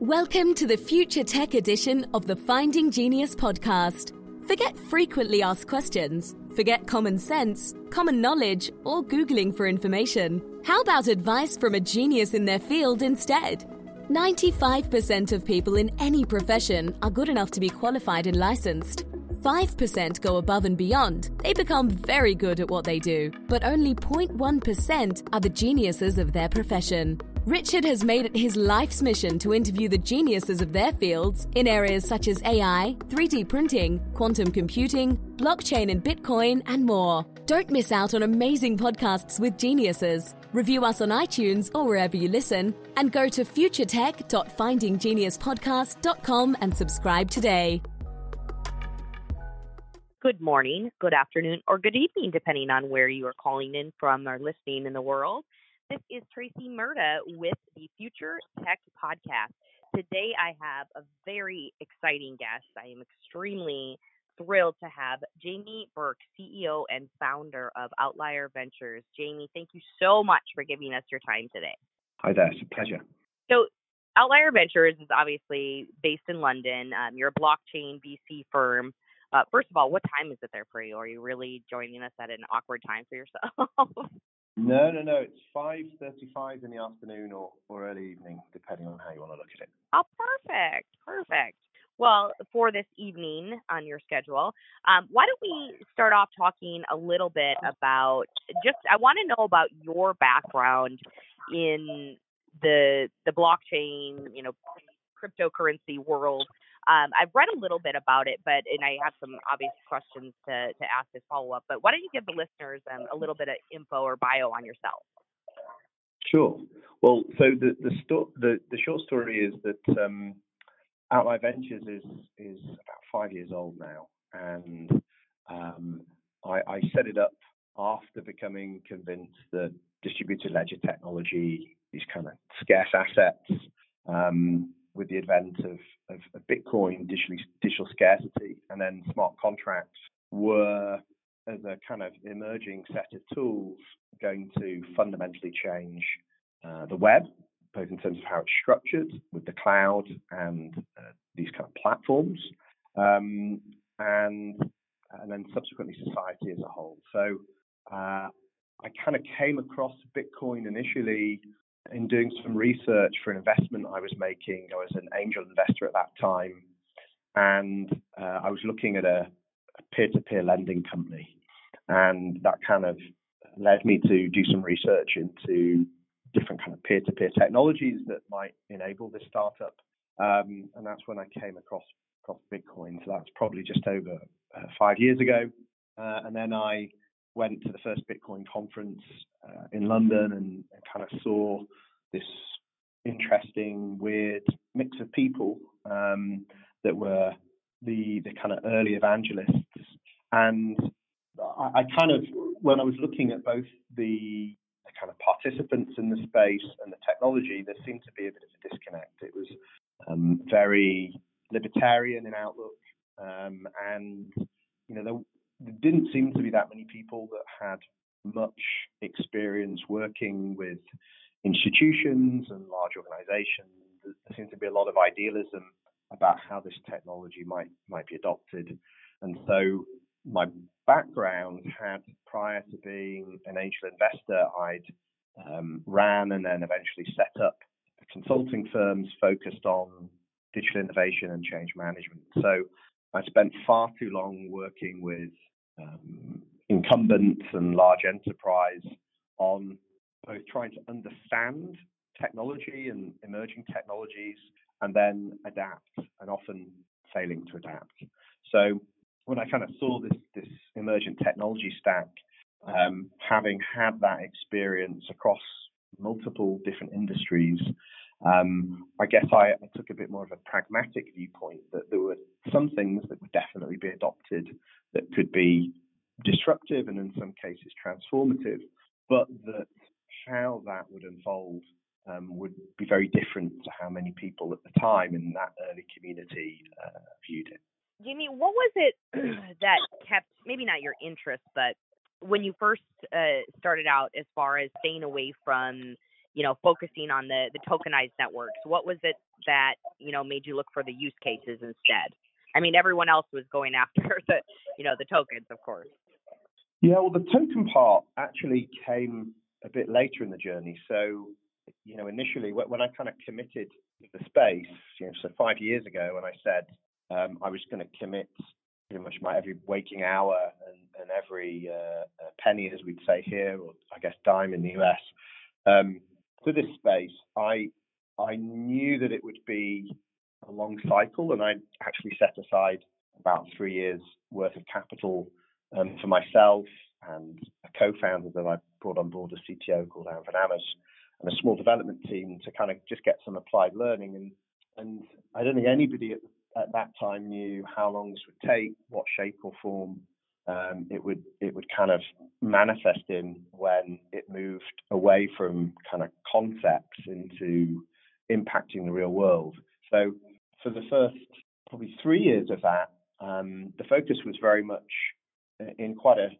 Welcome to the Future Tech edition of the Finding Genius podcast. Forget frequently asked questions, forget common sense, common knowledge, or Googling for information. How about advice from a genius in their field instead? 95% of people in any profession are good enough to be qualified and licensed. 5% go above and beyond. They become very good at what they do, but only 0.1% are the geniuses of their profession. Richard has made it his life's mission to interview the geniuses of their fields in areas such as AI, 3D printing, quantum computing, blockchain and Bitcoin, and more. Don't miss out on amazing podcasts with geniuses. Review us on iTunes or wherever you listen, and go to futuretech.findinggeniuspodcast.com and subscribe today good morning, good afternoon, or good evening, depending on where you are calling in from or listening in the world. This is Tracy Murda with the Future Tech Podcast. Today I have a very exciting guest. I am extremely thrilled to have Jamie Burke, CEO and founder of Outlier Ventures. Jamie, thank you so much for giving us your time today. Hi there, it's a pleasure. So, Outlier Ventures is obviously based in London. Um, you're a blockchain VC firm uh, first of all, what time is it there for you? Are you really joining us at an awkward time for yourself? no, no, no. It's five thirty-five in the afternoon or, or early evening, depending on how you want to look at it. Oh, perfect, perfect. Well, for this evening on your schedule, um, why don't we start off talking a little bit about just I want to know about your background in the the blockchain, you know, cryptocurrency world. Um, I've read a little bit about it, but and I have some obvious questions to, to ask as follow up. But why don't you give the listeners um, a little bit of info or bio on yourself? Sure. Well, so the the, sto- the, the short story is that um, Outlier Ventures is is about five years old now, and um, I, I set it up after becoming convinced that distributed ledger technology, these kind of scarce assets, um, with the advent of, of, of Bitcoin, digital, digital scarcity, and then smart contracts were, as a kind of emerging set of tools, going to fundamentally change uh, the web, both in terms of how it's structured with the cloud and uh, these kind of platforms, um, and and then subsequently society as a whole. So uh, I kind of came across Bitcoin initially in doing some research for an investment I was making, I was an angel investor at that time, and uh, I was looking at a, peer-to-peer lending company, and that kind of led me to do some research into different kind of peer-to-peer technologies that might enable this startup, um, and that's when I came across across Bitcoin. So that's probably just over uh, five years ago, uh, and then I went to the first Bitcoin conference uh, in London and, kind of saw this interesting, weird mix of people um, that were the the kind of early evangelists. And I, I, kind of, when I was looking at both the, the kind of participants in the space and the technology, there seemed to be a bit of a disconnect. It was um, very libertarian in outlook, um, and you know there didn't seem to be that many people that had much experience working with institutions and large organizations. There seemed to be a lot of idealism about how this technology might might be adopted. And so my background had prior to being an angel investor, I'd um, ran and then eventually set up consulting firms focused on digital innovation and change management. So I spent far too long working with um, incumbents and large enterprise on both trying to understand technology and emerging technologies and then adapt and often failing to adapt. So when I kind of saw this this emergent technology stack, um, having had that experience across multiple different industries, um, I guess I, I, took a bit more of a pragmatic viewpoint that there were some things that would definitely be adopted that could be disruptive and in some cases transformative, but that how that would unfold um, would be very different to how many people at the time in that early community uh, viewed it. Jamie, what was it that kept maybe not your interest, but when you first uh, started out, as far as staying away from you know, focusing on the the tokenized networks? What was it that you know made you look for the use cases instead? I mean, everyone else was going after the you know the tokens, of course. Yeah, well, the token part actually came a bit later in the journey. So, you know, initially when I kind of committed to the space, you know, so five years ago when I said um, I was going to commit pretty much my every waking hour and, and every uh, penny, as we'd say here, or I guess dime in the US, um, to this space, I I knew that it would be a long cycle, and I actually set aside about three years worth of capital um, for myself and a co-founder that I brought on board as CTO called Aron van Ammers, and a small development team to kind of just get some applied learning. And and I don't think anybody at, at that time knew how long this would take, what shape or form um, it would it would kind of manifest in when it moved away from kind of concepts into impacting the real world. So for the first probably three years of that, um, the focus was very much in quite a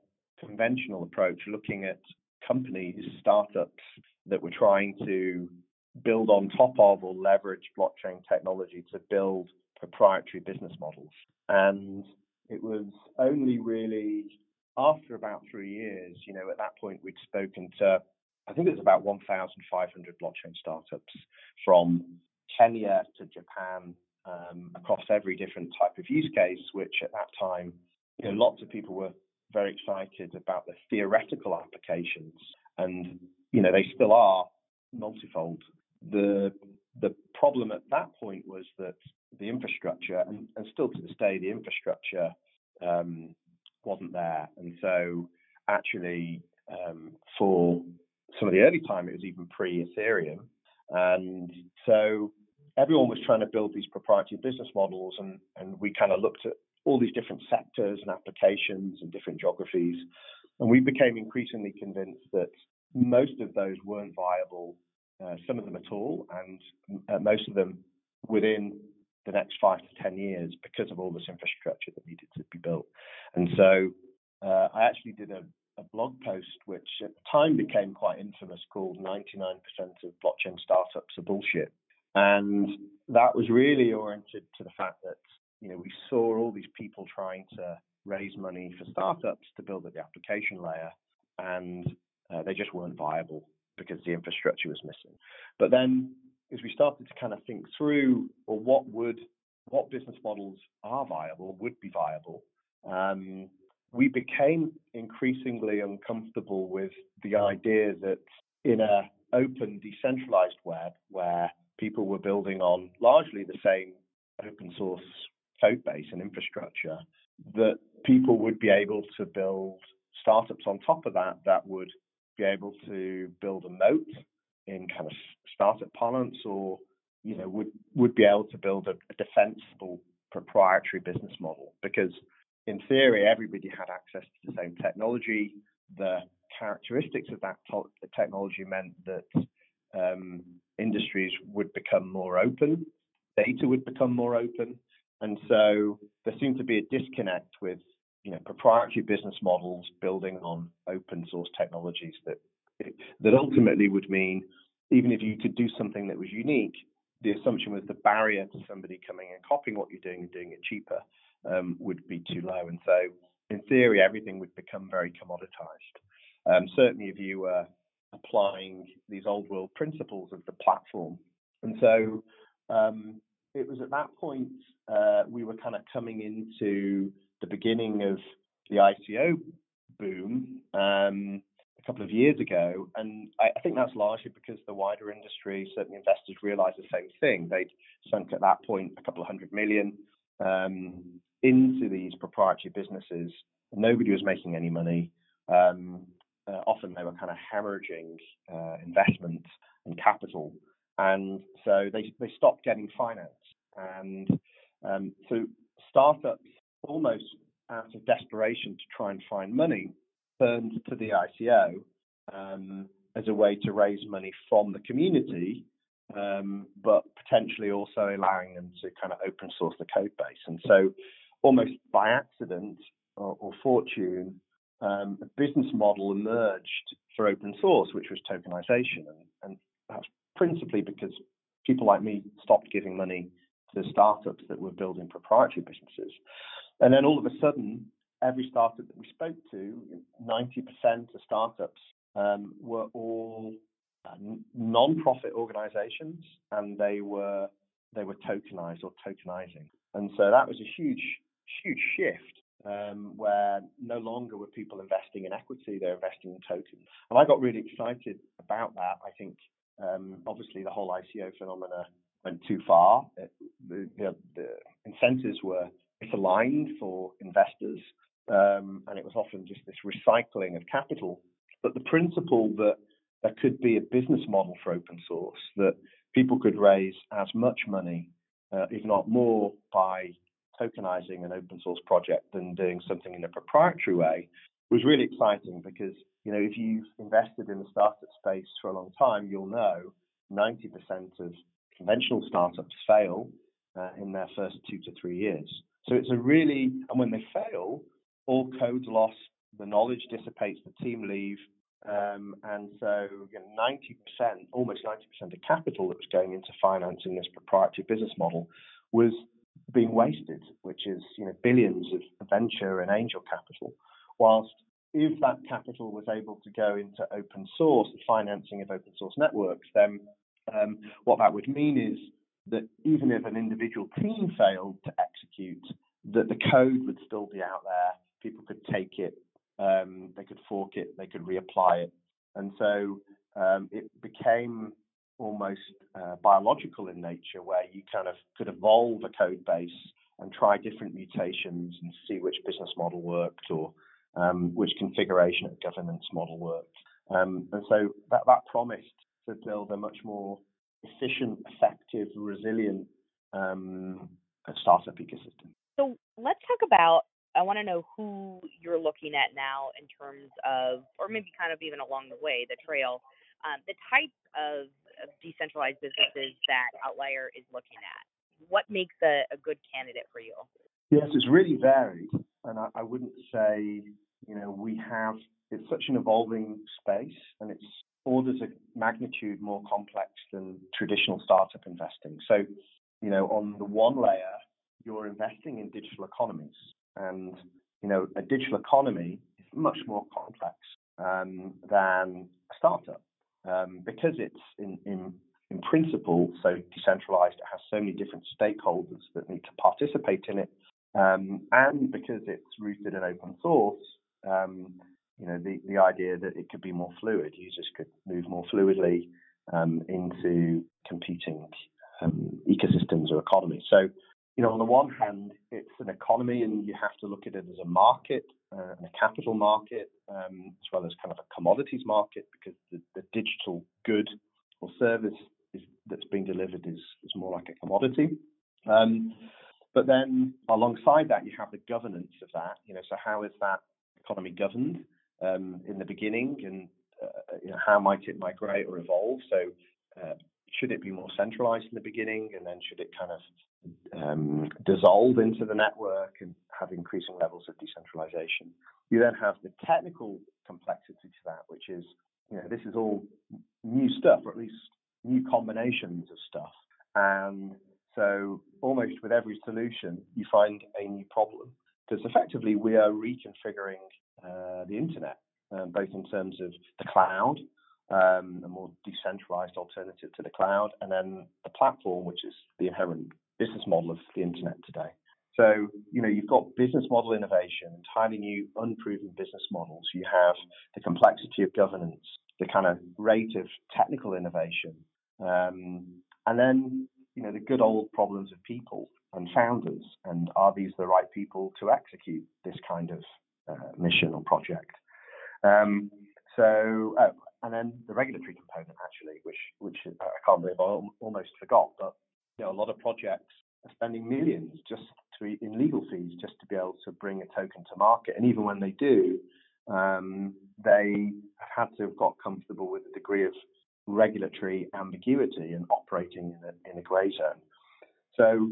conventional approach, looking at companies, startups that were trying to build on top of or leverage blockchain technology to build proprietary business models. And it was only really after about three years, you know, at that point we'd spoken to, I think it was about 1,500 blockchain startups from Kenya to Japan um, across every different type of use case, which at that time, you know, lots of people were very excited about the theoretical applications, and you know, they still are multifold. The the problem at that point was that the infrastructure, and, and still to this day, the infrastructure um, wasn't there. And so, actually, um, for some of the early time, it was even pre Ethereum. And so, everyone was trying to build these proprietary business models, and, and we kind of looked at all these different sectors and applications and different geographies. And we became increasingly convinced that most of those weren't viable, uh, some of them at all, and uh, most of them within the next five to 10 years because of all this infrastructure that needed to be built. And so uh, I actually did a, a, blog post, which at the time became quite infamous, called 99% of blockchain startups are bullshit. And that was really oriented to the fact that, you know, we saw all these people trying to raise money for startups to build up the application layer, and uh, they just weren't viable because the infrastructure was missing. But then as we started to kind of think through, or what would what business models are viable, would be viable. Um, we became increasingly uncomfortable with the idea that in an open, decentralized web where people were building on largely the same open source code base and infrastructure, that people would be able to build startups on top of that that would be able to build a moat in kind of startup parlance or you know would would be able to build a, a defensible proprietary business model. Because in theory everybody had access to the same technology. The characteristics of that to- technology meant that um, industries would become more open data would become more open and so there seemed to be a disconnect with you know proprietary business models building on open source technologies that that ultimately would mean even if you could do something that was unique, the assumption was the barrier to somebody coming and copying what you're doing and doing it cheaper um, would be too low. And so, in theory, everything would become very commoditized. Um, certainly, if you were applying these old world principles of the platform. And so, um, it was at that point uh, we were kind of coming into the beginning of the ICO boom. Um, a couple of years ago, and I, I, think that's largely because the wider industry, certainly investors, realised the same thing. They'd sunk at that point a couple of hundred million um, into these proprietary businesses. Nobody was making any money. Um, uh, often they were kind of hemorrhaging uh, investment and capital, and so they they stopped getting finance. And um, so startups almost out of desperation to try and find money turned to the ICO um, as a way to raise money from the community, um, but potentially also allowing them to kind of open source the code base. And so, almost by accident or, or fortune, um, a business model emerged for open source, which was tokenization. And, and that's principally because people like me stopped giving money to startups that were building proprietary businesses. And then all of a sudden, every startup that we spoke to, 90% of startups um, were all uh, non-profit organizations and they were they were tokenized or tokenizing. And so that was a huge, huge shift um, where no longer were people investing in equity, they're investing in tokens. And I got really excited about that. I think um, obviously the whole ICO phenomena went too far. It, the, the, the, incentives were misaligned for investors, um, and it was often just this recycling of capital. But the principle that there could be a business model for open source that people could raise as much money, uh, if not more, by tokenizing an open source project than doing something in a proprietary way was really exciting because you know if you've invested in the startup space for a long time, you'll know 90% of conventional startups fail uh, in their first two to three years. So it's a really and when they fail, all code's lost, the knowledge dissipates, the team leave, um, and so you know, 90%, almost 90% of capital that was going into financing this proprietary business model was being wasted, which is you know billions of venture and angel capital. Whilst if that capital was able to go into open source, the financing of open source networks, then um, what that would mean is that even if an individual team failed to execute, that the code would still be out there. People could take it, um, they could fork it, they could reapply it, and so um, it became almost uh, biological in nature, where you kind of could evolve a code base and try different mutations and see which business model worked or um, which configuration of governance model worked. Um, and so that, that promised to build a much more efficient, effective, resilient um, startup ecosystem. So let's talk about. I want to know who you're looking at now in terms of, or maybe kind of even along the way, the trail, um, the types of, of, decentralized businesses that Outlier is looking at. What makes a, a good candidate for you? Yes, it's really varied, and I, I wouldn't say you know we have. It's such an evolving space, and it's orders of magnitude more complex than traditional startup investing. So, you know, on the one layer, you're investing in digital economies, and you know, a digital economy is much more complex um, than a startup um, because it's in, in in principle so decentralized. It has so many different stakeholders that need to participate in it, um, and because it's rooted in open source. Um, you know, the, the idea that it could be more fluid, users could move more fluidly um, into competing um, ecosystems or economies. So, you know, on the one hand, it's an economy and you have to look at it as a market uh, and a capital market, um, as well as kind of a commodities market, because the, the digital good or service is, that's being delivered is, is more like a commodity. Um, but then alongside that, you have the governance of that. You know, so how is that economy governed? um, in the beginning, and uh, you know, how might it migrate or evolve? So, uh, should it be more centralized in the beginning, and then should it kind of um, dissolve into the network and have increasing levels of decentralization? You then have the technical complexity to that, which is you know this is all new stuff, or at least new combinations of stuff, and so almost with every solution, you find a new problem because effectively we are reconfiguring uh, the internet, um, both in terms of the cloud, um, a more decentralized alternative to the cloud, and then the platform, which is the inherent business model of the internet today. So, you know, you've got business model innovation, entirely new, unproven business models. You have the complexity of governance, the kind of rate of technical innovation, um, and then, you know, the good old problems of people and founders. And are these the right people to execute this kind of uh, mission or project. Um, so, oh, and then the regulatory component actually, which which I can't believe I almost forgot, but know, a lot of projects are spending millions just to in legal fees just to be able to bring a token to market, and even when they do, um, they have had to have got comfortable with a degree of regulatory ambiguity and operating in a, in a grey zone. So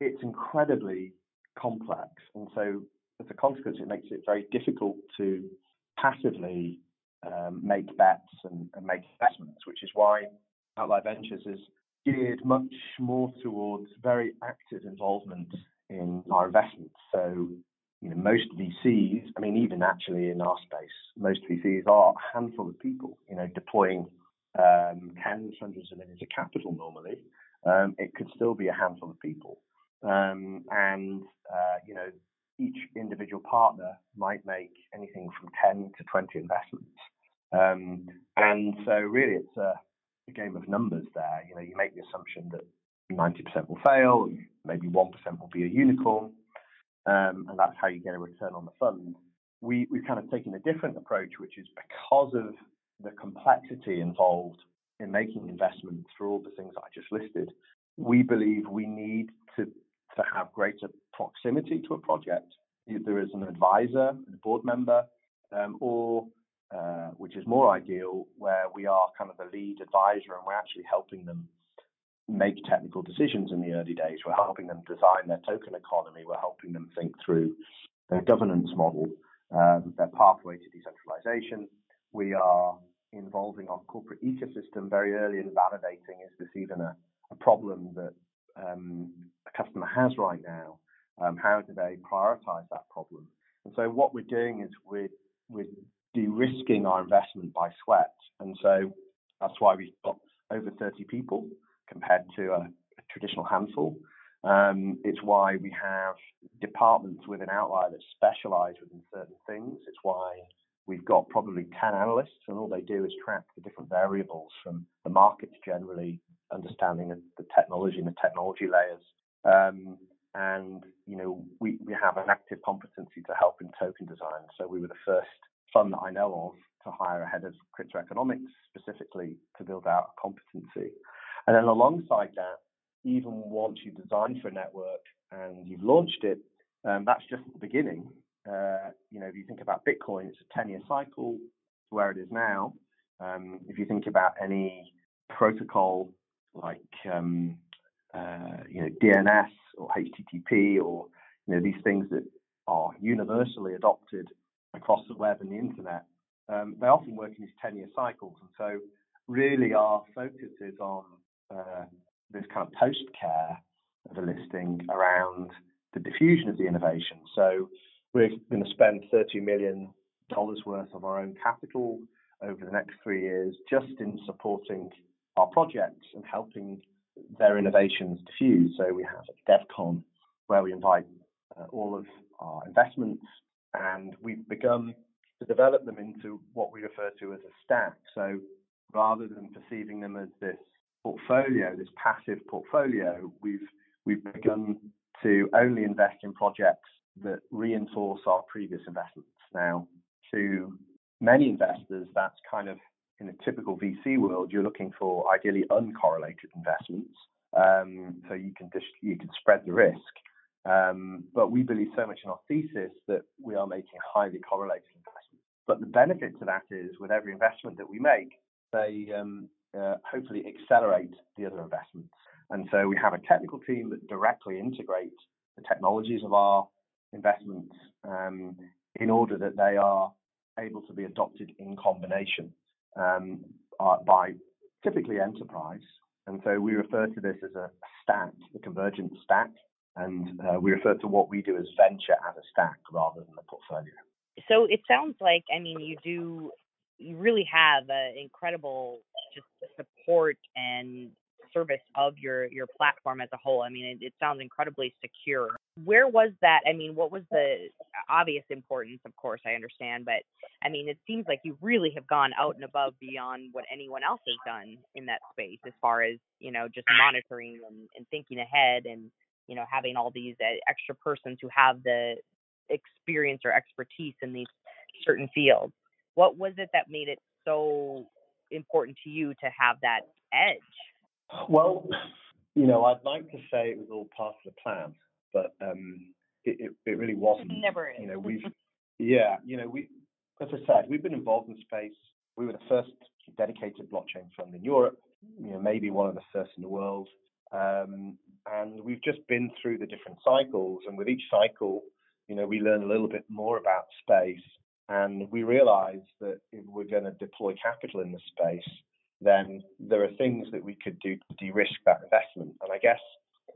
it's incredibly complex, and so as a consequence, it makes it very difficult to passively um, make bets and, and, make investments, which is why Outlier Ventures is geared much more towards very active involvement in our investments. So, you know, most VCs, I mean, even actually in our space, most VCs are a handful of people, you know, deploying um, tens, hundreds of millions of capital normally. Um, it could still be a handful of people. Um, and, uh, you know, each individual partner might make anything from 10 to 20 investments. Um, and so really it's a, a, game of numbers there. You know, you make the assumption that 90% will fail, maybe 1% will be a unicorn, um, and that's how you get a return on the fund. We, we've kind of taken a different approach, which is because of the complexity involved in making investments for all the things I just listed, we believe we need to, to have greater proximity to a project, either as an advisor, a board member, um, or uh, which is more ideal, where we are kind of the lead advisor and we're actually helping them make technical decisions in the early days. We're helping them design their token economy. We're helping them think through their governance model, um, their pathway to decentralization. We are involving our corporate ecosystem very early in validating is this even a, a problem that um, a customer has right now? Um, how do they prioritize that problem? And so what we're doing is we're, we're de-risking our investment by sweat. And so that's why we've got over 30 people compared to a, a traditional handful. Um, it's why we have departments within Outlier that specialize within certain things. It's why we've got probably 10 analysts, and all they do is track the different variables from the markets generally, understanding the technology and the technology layers. Um, and you know, we, we have an active competency to help in token design. So we were the first fund that I know of to hire a head of crypto economics specifically to build out competency. And then alongside that, even once you've designed for a network and you've launched it, um, that's just the beginning. Uh, you know, if you think about Bitcoin, it's a 10-year cycle to where it is now. Um, if you think about any protocol like um, uh, you know DNS or HTTP or you know these things that are universally adopted across the web and the internet, um, they often work in these 10-year cycles. And so, really, our focus is on uh, this kind of post care of a listing around the diffusion of the innovation. So, we're going to spend $30 million worth of our own capital over the next three years just in supporting our projects and helping their innovations diffuse. So we have DevCon, where we invite uh, all of our investments, and we've begun to develop them into what we refer to as a stack. So rather than perceiving them as this portfolio, this passive portfolio, we've we've begun to only invest in projects that reinforce our previous investments. Now, to many investors, that's kind of in a typical VC world, you're looking for ideally uncorrelated investments, um, so you can dis- you can spread the risk. Um, but we believe so much in our thesis that highly correlated investments. But the benefit to that is, with every investment that we make, they um, uh, hopefully accelerate the other investments. And so we have a technical team that directly integrates the technologies of our investments um, in order that they are able to be adopted in combination um, uh, by typically enterprise. And so we refer to this as a stack, the convergent stack, and uh, we refer to what we do as venture as a stack rather than a portfolio. So it sounds like, I mean, you do, you really have an incredible just support and service of your your platform as a whole. I mean, it, it sounds incredibly secure. Where was that? I mean, what was the obvious importance? Of course, I understand, but I mean, it seems like you really have gone out and above beyond what anyone else has done in that space, as far as you know, just monitoring and, and thinking ahead, and you know, having all these uh, extra persons who have the experience or expertise in these certain fields. What was it that made it so important to you to have that edge? Well, you know, I'd like to say it was all part of the plan, but um, it, it, it really wasn't. It never is. You know, we've yeah, you know, we as I said, we've been involved in space. We were the first dedicated blockchain fund in Europe. You know, maybe one of the first in the world. Um, and we've just been through the different cycles, and with each cycle, you know, we learn a little bit more about space, and we realize that if we're going to deploy capital in the space, then there are things that we could do to de-risk that investment. And I guess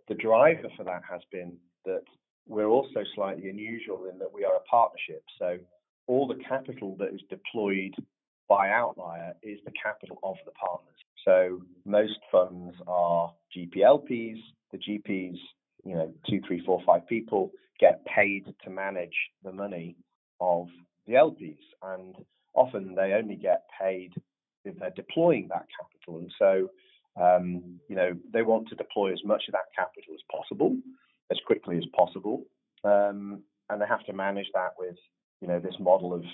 the driver for that has been that we're also slightly unusual in that we are a partnership. So all the capital that is deployed by Outlier is the capital of the partners. So most funds are GPLPs. The GPs, you know, two, three, four, five people get paid to manage the money of the LPs, and often they only get paid if they're deploying that capital. And so, um, you know, they want to deploy as much of that capital as possible, as quickly as possible, um, and they have to manage that with, you know, this model of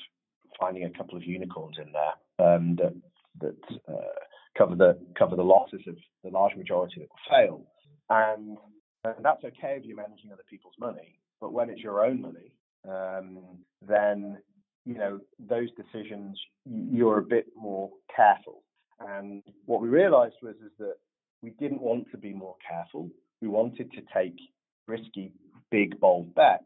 finding a couple of unicorns in there um, that that uh, cover the cover the losses of the large majority that will fail. And, and that's okay if you're managing other people's money, but when it's your own money, um, then you know those decisions you're a bit more careful. And what we realised was is that we didn't want to be more careful. We wanted to take risky, big, bold bets.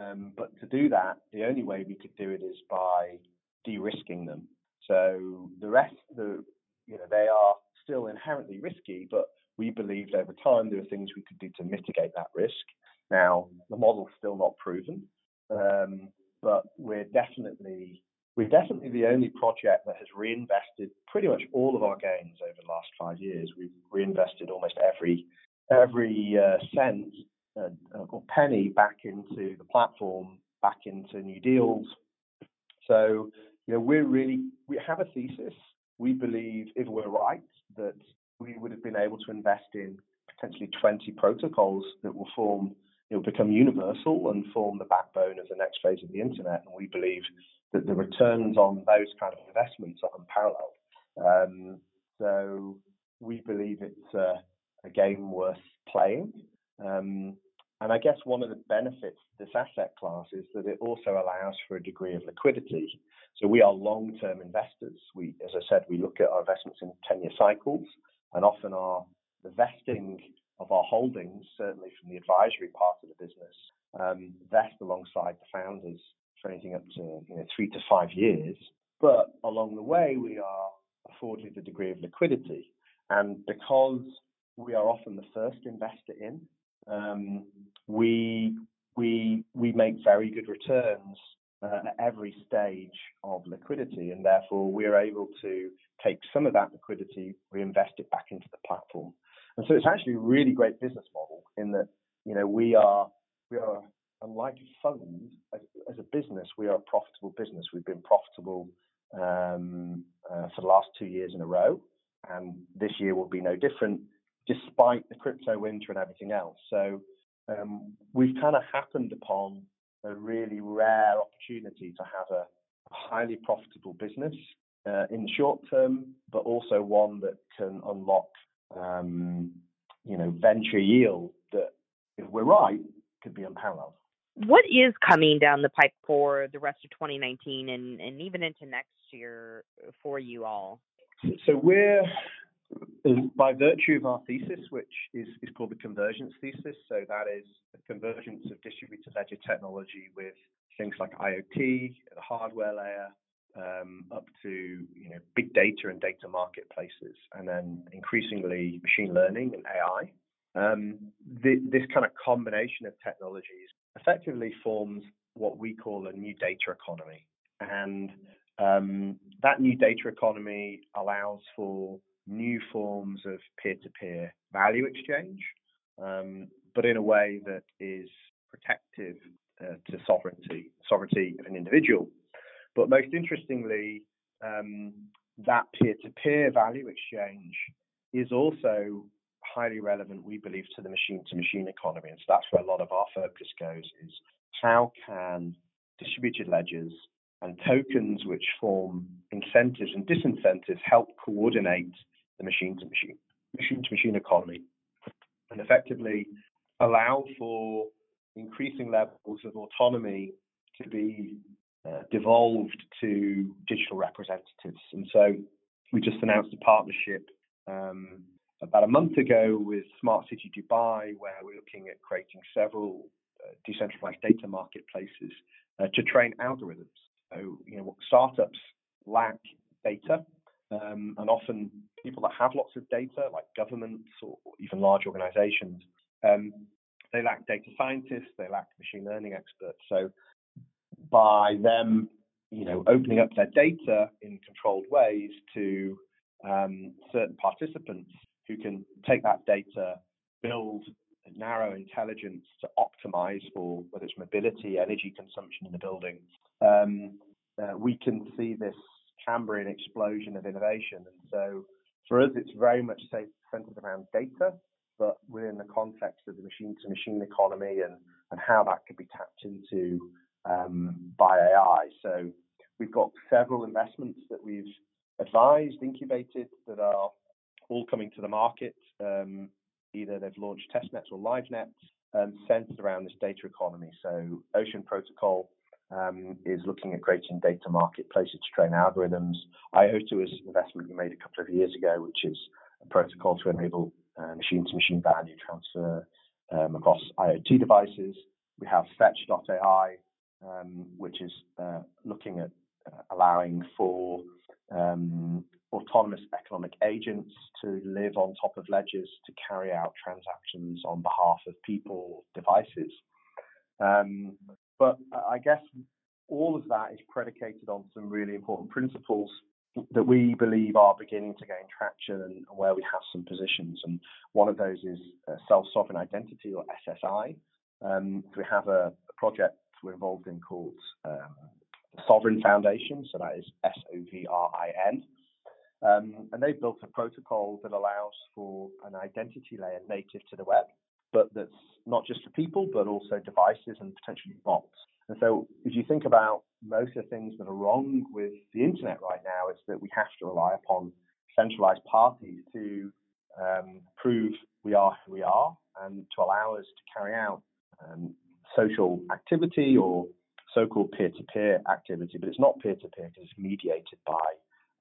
Um, but to do that, the only way we could do it is by de-risking them. So the rest, the you know, they are still inherently risky, but we believed over time there were things we could do to mitigate that risk. Now the model's still not proven, um, but we're definitely we're definitely the only project that has reinvested pretty much all of our gains over the last five years. We've reinvested almost every every uh, cent uh, or penny back into the platform, back into new deals. So you know we're really we have a thesis. We believe if we're right that we would have been able to invest in potentially 20 protocols that will form it will become universal and form the backbone of the next phase of the internet. And we believe that the returns on those kind of investments are unparalleled. Um, so we believe it's a, a game worth playing. Um, and I guess one of the benefits of this asset class is that it also allows for a degree of liquidity. So we are long-term investors. We, as I said, we look at our investments in 10-year cycles, and often our the vesting of our holdings, certainly from the advisory part of the business, um, vest alongside the founders for anything up to you know three to five years. But along the way, we are afforded a degree of liquidity, and because we are often the first investor in, um, we we we make very good returns uh, at every stage of liquidity, and therefore we are able to take some of that liquidity, reinvest it back into the platform. And so it's actually a really great business model in that, you know, we are we are unlike a fund as, as a business, we are a profitable business. We've been profitable um, uh, for the last two years in a row, and this year will be no different, despite the crypto winter and everything else. So um, we've kind of happened upon a really rare opportunity to have a, a highly profitable business uh, in the short term, but also one that can unlock um, you know, venture yield that, if we're right, could be unparalleled. What is coming down the pipe for the rest of 2019 and, and even into next year for you all? So we're, by virtue of our thesis, which is, is called the convergence thesis, so that is the convergence of distributed ledger technology with things like IoT, the hardware layer, um, up to you know big data and data marketplaces, and then increasingly machine learning and AI. Um, the, this kind of combination of technologies effectively forms what we call a new data economy, and um, that new data economy allows for new forms of peer-to-peer value exchange, um, but in a way that is protective uh, to sovereignty, sovereignty of an individual but most interestingly, um, that peer-to-peer value exchange is also highly relevant, we believe, to the machine-to-machine economy. And so that's where a lot of our focus goes: is how can distributed ledgers and tokens which form incentives and disincentives help coordinate the machine-to-machine machine-to-machine economy and effectively allow for increasing levels of autonomy to be uh, devolved to digital representatives. And so we just announced a partnership um, about a month ago with Smart City Dubai, where we're looking at creating several uh, decentralized data marketplaces uh, to train algorithms. So, you know, startups lack data, um, and often people that have lots of data, like governments or even large organizations, um, they lack data scientists, they lack machine learning experts. So by them, you know, opening up their data in controlled ways to um, certain participants who can take that data, build narrow intelligence to optimize for whether it's mobility, energy consumption in the building, um, uh, we can see this Cambrian explosion of innovation. And so for us, it's very much centered around data, but within the context of the machine to machine economy and, and how that could be tapped into um, by AI. So we've got several investments that we've advised, incubated, that are all coming to the market. Um, either they've launched test nets or live nets um, centered around this data economy. So Ocean Protocol um, is looking at creating data marketplaces to train algorithms. IOTA is an investment we made a couple of years ago, which is a protocol to enable uh, machine-to-machine value transfer um, across IoT devices. We have Fetch.ai, um, which is uh, looking at uh, allowing for um, autonomous economic agents to live on top of ledgers to carry out transactions on behalf of people, devices. Um, but I guess all of that is predicated on some really important principles that we believe are beginning to gain traction and where we have some positions. And one of those is uh, self-sovereign identity or SSI. Um, we have a, project we're involved in called um, the Sovrin Foundation. So that is S-O-V-R-I-N. Um, and they've built a protocol that allows for an identity layer native to the web but that's not just for people, but also devices and potentially bots. And so, if you think about most of the things that are wrong with the internet right now, it's that we have to rely upon centralized parties to um, prove we are who we are and to allow us to carry out um, social activity or so-called peer-to-peer activity. But it's not peer-to-peer because it's mediated by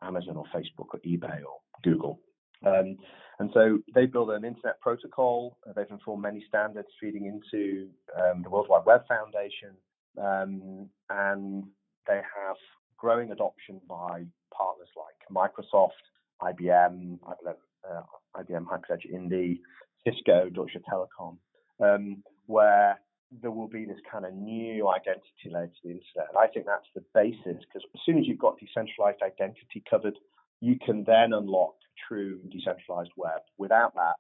Amazon or Facebook or eBay or Google. Um, and so they built an internet protocol. They've informed many standards feeding into um, the World Wide Web Foundation, um, and they have growing adoption by partners like Microsoft, IBM, uh, IBM Hyperledger Indy, Cisco, Deutsche Telekom, um, where there will be this kind of new identity layer to the internet. And I think that's the basis because as soon as you've got decentralized identity covered, you can then unlock true decentralized web. Without that,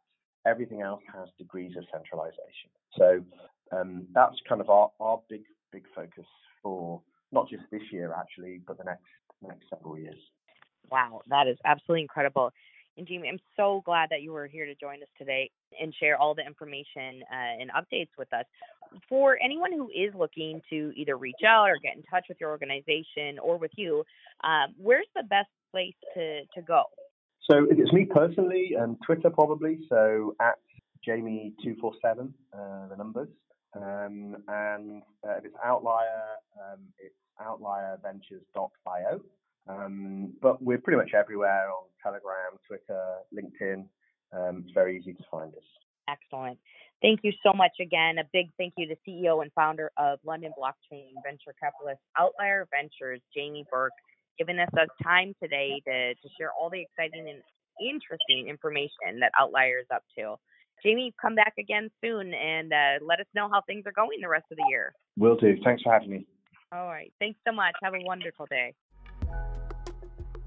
everything else has degrees of centralization. So um, that's kind of our, our big big focus for not just this year actually, but the next next several years. Wow, that is absolutely incredible. And Jamie, I'm so glad that you were here to join us today and share all the information uh, and updates with us. For anyone who is looking to either reach out or get in touch with your organization or with you, um, where's the best place to, to go? So it's me personally, and Twitter probably. So at Jamie247, uh, the numbers. Um, and uh, if it's Outlier, um, it's outlierventures.io. Um, but we're pretty much everywhere on Telegram, Twitter, LinkedIn. Um, it's very easy to find us. Excellent. Thank you so much again. A big thank you to CEO and founder of London Blockchain Venture Capitalist Outlier Ventures, Jamie Burke giving us a time today to, to share all the exciting and interesting information that Outlier is up to. Jamie, come back again soon and uh, let us know how things are going the rest of the year. Will do. Thanks for having me. All right. Thanks so much. Have a wonderful day.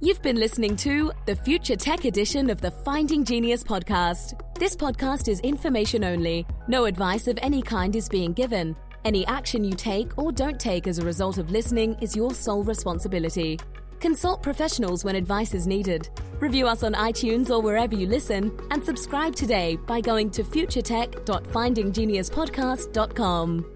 You've been listening to the Future Tech edition of the Finding Genius podcast. This podcast is information only. No advice of any kind is being given. Any action you take or don't take as a result of listening is your sole responsibility. Consult professionals when advice is needed. Review us on iTunes or wherever you listen, and subscribe today by going to futuretech.findinggeniuspodcast.com.